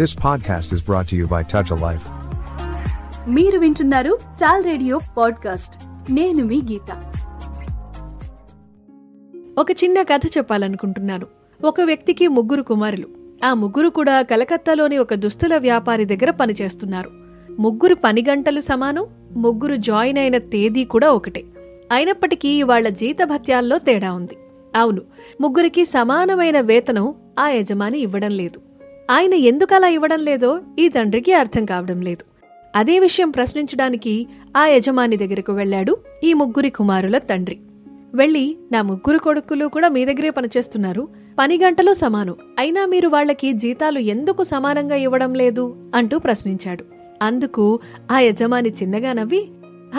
This podcast is brought to you by Touch a Life. మీరు వింటున్నారు చాల్ radio podcast. నేను మీ గీత. ఒక చిన్న కథ చెప్పాలనుకుంటున్నాను. ఒక వ్యక్తికి ముగ్గురు కుమారులు. ఆ ముగ్గురు కూడా కలకత్తాలోని ఒక దుస్తుల వ్యాపారి దగ్గర పనిచేస్తున్నారు. ముగ్గురు పని గంటలు సమానం ముగ్గురు జాయిన్ అయిన తేదీ కూడా ఒకటే. అయినప్పటికీ వాళ్ళ జీతభత్యాల్లో తేడా ఉంది. అవును ముగ్గురికి సమానమైన వేతనం ఆ యజమాని ఇవ్వడం లేదు. ఆయన ఎందుకలా ఇవ్వడం లేదో ఈ తండ్రికి అర్థం కావడం లేదు. అదే విషయం ప్రశ్నించడానికి ఆ యజమాని దగ్గరకు వెళ్ళాడు ఈ ముగ్గురి కుమారుల తండ్రి. వెళ్ళి నా ముగ్గురు కొడుకులు కూడా మీ దగ్గరే పనిచేస్తున్నారు. పని గంటలు సమానం. అయినా మీరు వాళ్ళకి జీతాలు ఎందుకు సమానంగా ఇవ్వడం లేదు? అంటూ ప్రశ్నించాడు. అందుకు ఆ యజమాని చిన్నగా నవ్వి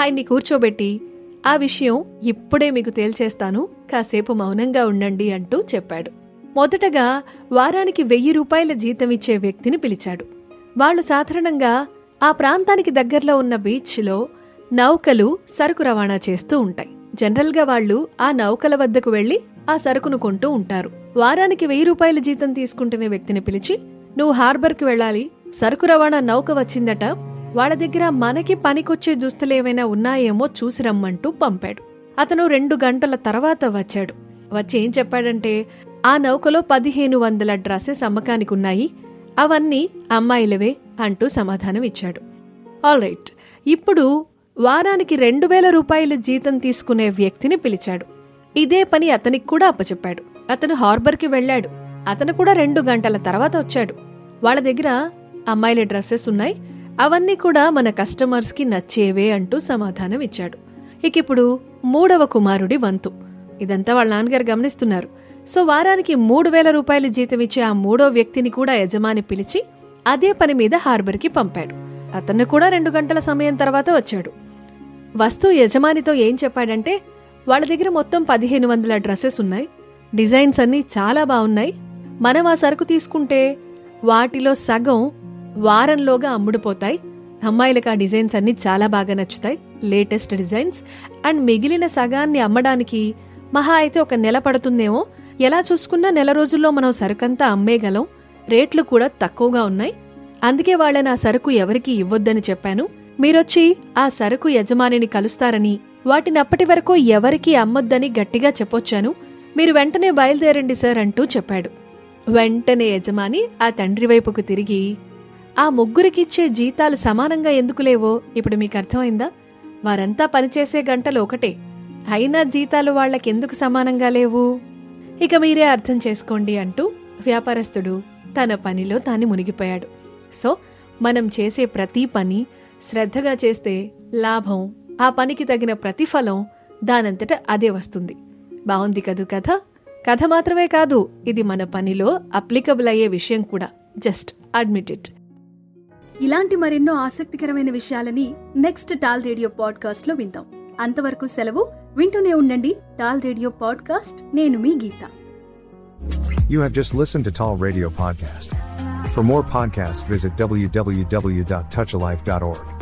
ఆయన్ని కూర్చోబెట్టి ఆ విషయం ఇప్పుడే మీకు తేల్చేస్తాను. కాసేపు మౌనంగా ఉండండి అంటూ చెప్పాడు. మొదటగా వారానికి వెయ్యి రూపాయల జీతం ఇచ్చే వ్యక్తిని పిలిచాడు. వాళ్ళు సాధారణంగా ఆ ప్రాంతానికి దగ్గరలో ఉన్న బీచ్లో నౌకలు సరుకు రవాణా చేస్తూ ఉంటాయి. జనరల్గా వాళ్ళు ఆ నౌకల వద్దకు వెళ్ళి ఆ సరుకును కొంటూ ఉంటారు. వారానికి వెయ్యి రూపాయల జీతం తీసుకుంటున్న వ్యక్తిని పిలిచి నువ్వు హార్బర్కి వెళ్ళాలి. సరుకు రవాణా నౌక వచ్చిందట. వాళ్ళ దగ్గర మనకి పనికొచ్చే దుస్తులేమైనా ఉన్నాయేమో చూసి రమ్మంటూ పంపాడు. అతను రెండు గంటల తర్వాత వచ్చాడు. వచ్చి ఏం చెప్పాడంటే ఆ నౌకలో పదిహేను వందల డ్రెస్సెస్ అమ్మకానికి ఉన్నాయి అవన్నీ అమ్మాయిలవే అంటూ సమాధానం ఇచ్చాడు ఆల్ రైట్. ఇప్పుడు వారానికి రెండు వేల రూపాయల జీతం తీసుకునే వ్యక్తిని పిలిచాడు. ఇదే పని అతనికి కూడా అప్పచెప్పాడు. అతను హార్బర్కి వెళ్ళాడు. అతను కూడా రెండు గంటల తర్వాత వచ్చాడు. వాళ్ళ దగ్గర అమ్మాయిల డ్రెస్సెస్ ఉన్నాయి. అవన్నీ కూడా మన కస్టమర్స్కి నచ్చేవే అంటూ సమాధానం ఇచ్చాడు ఇక ఇప్పుడు మూడవ కుమారుడి వంతు. ఇదంతా వాళ్ళ నాన్నగారు గమనిస్తున్నారు. సో వారానికి మూడు వేల రూపాయల జీతం ఇచ్చే ఆ మూడో వ్యక్తిని కూడా యజమాని పిలిచి అదే పని మీద హార్బర్కి పంపాడు. అతను కూడా రెండు గంటల సమయం తర్వాత వచ్చాడు. వస్తూ యజమానితో ఏం చెప్పాడంటే వాళ్ళ దగ్గర మొత్తం పదిహేను వందల డ్రెస్సెస్ ఉన్నాయి. డిజైన్స్ అన్నీ చాలా బాగున్నాయి. మనం ఆ సరుకు తీసుకుంటే వాటిలో సగం వారంలోగా అమ్ముడుపోతాయి. అమ్మాయిలకు ఆ డిజైన్స్ అన్నీ చాలా బాగా నచ్చుతాయి. లేటెస్ట్ డిజైన్స్ అండ్ మిగిలిన సగాన్ని అమ్మడానికి మహా అయితే ఒక నెల పడుతుందేమో. ఎలా చూసుకున్నా నెల రోజుల్లో మనం సరుకంతా అమ్మేయగలం. రేట్లు కూడా తక్కువగా ఉన్నాయి. అందుకే వాళ్ళని ఆ సరుకు ఎవరికీ ఇవ్వొద్దని చెప్పాను. మీరొచ్చి ఆ సరుకు యజమానిని కలుస్తారని వాటిని అప్పటి వరకు ఎవరికీ అమ్మొద్దని గట్టిగా చెప్పొచ్చాను. మీరు వెంటనే బయలుదేరండి సార్ అంటూ చెప్పాడు. వెంటనే యజమాని ఆ తండ్రి వైపుకు తిరిగి ఆ ముగ్గురికిచ్చే జీతాలు సమానంగా ఎందుకు లేవో ఇప్పుడు మీకు అర్థమైందా? వారంతా పనిచేసే గంటలు ఒకటే. అయినా జీతాలు వాళ్ళకెందుకు సమానంగా లేవు? ఇక మీరే అర్థం చేసుకోండి అంటూ వ్యాపారస్తుడు తన పనిలో తాను మునిగిపోయాడు. సో మనం చేసే ప్రతి పని శ్రద్ధగా చేస్తే లాభం ఆ పనికి తగిన ప్రతిఫలం దానంతట అదే వస్తుంది. బాగుంది కదూ కథ? కథ మాత్రమే కాదు ఇది మన పనిలో అప్లికబుల్ అయ్యే విషయం కూడా. Just admit it. ఇలాంటి మరెన్నో ఆసక్తికరమైన విషయాలని నెక్స్ట్ టాల్ రేడియో పాడ్కాస్ట్లో విందాం. అంతవరకు సెలవు వింటూనే ఉండండి టాల్ రేడియో పాడ్కాస్ట్ నేను మీ గీత You have just listened to Tall Radio Podcast. For more podcasts, visit www.touchalife.org.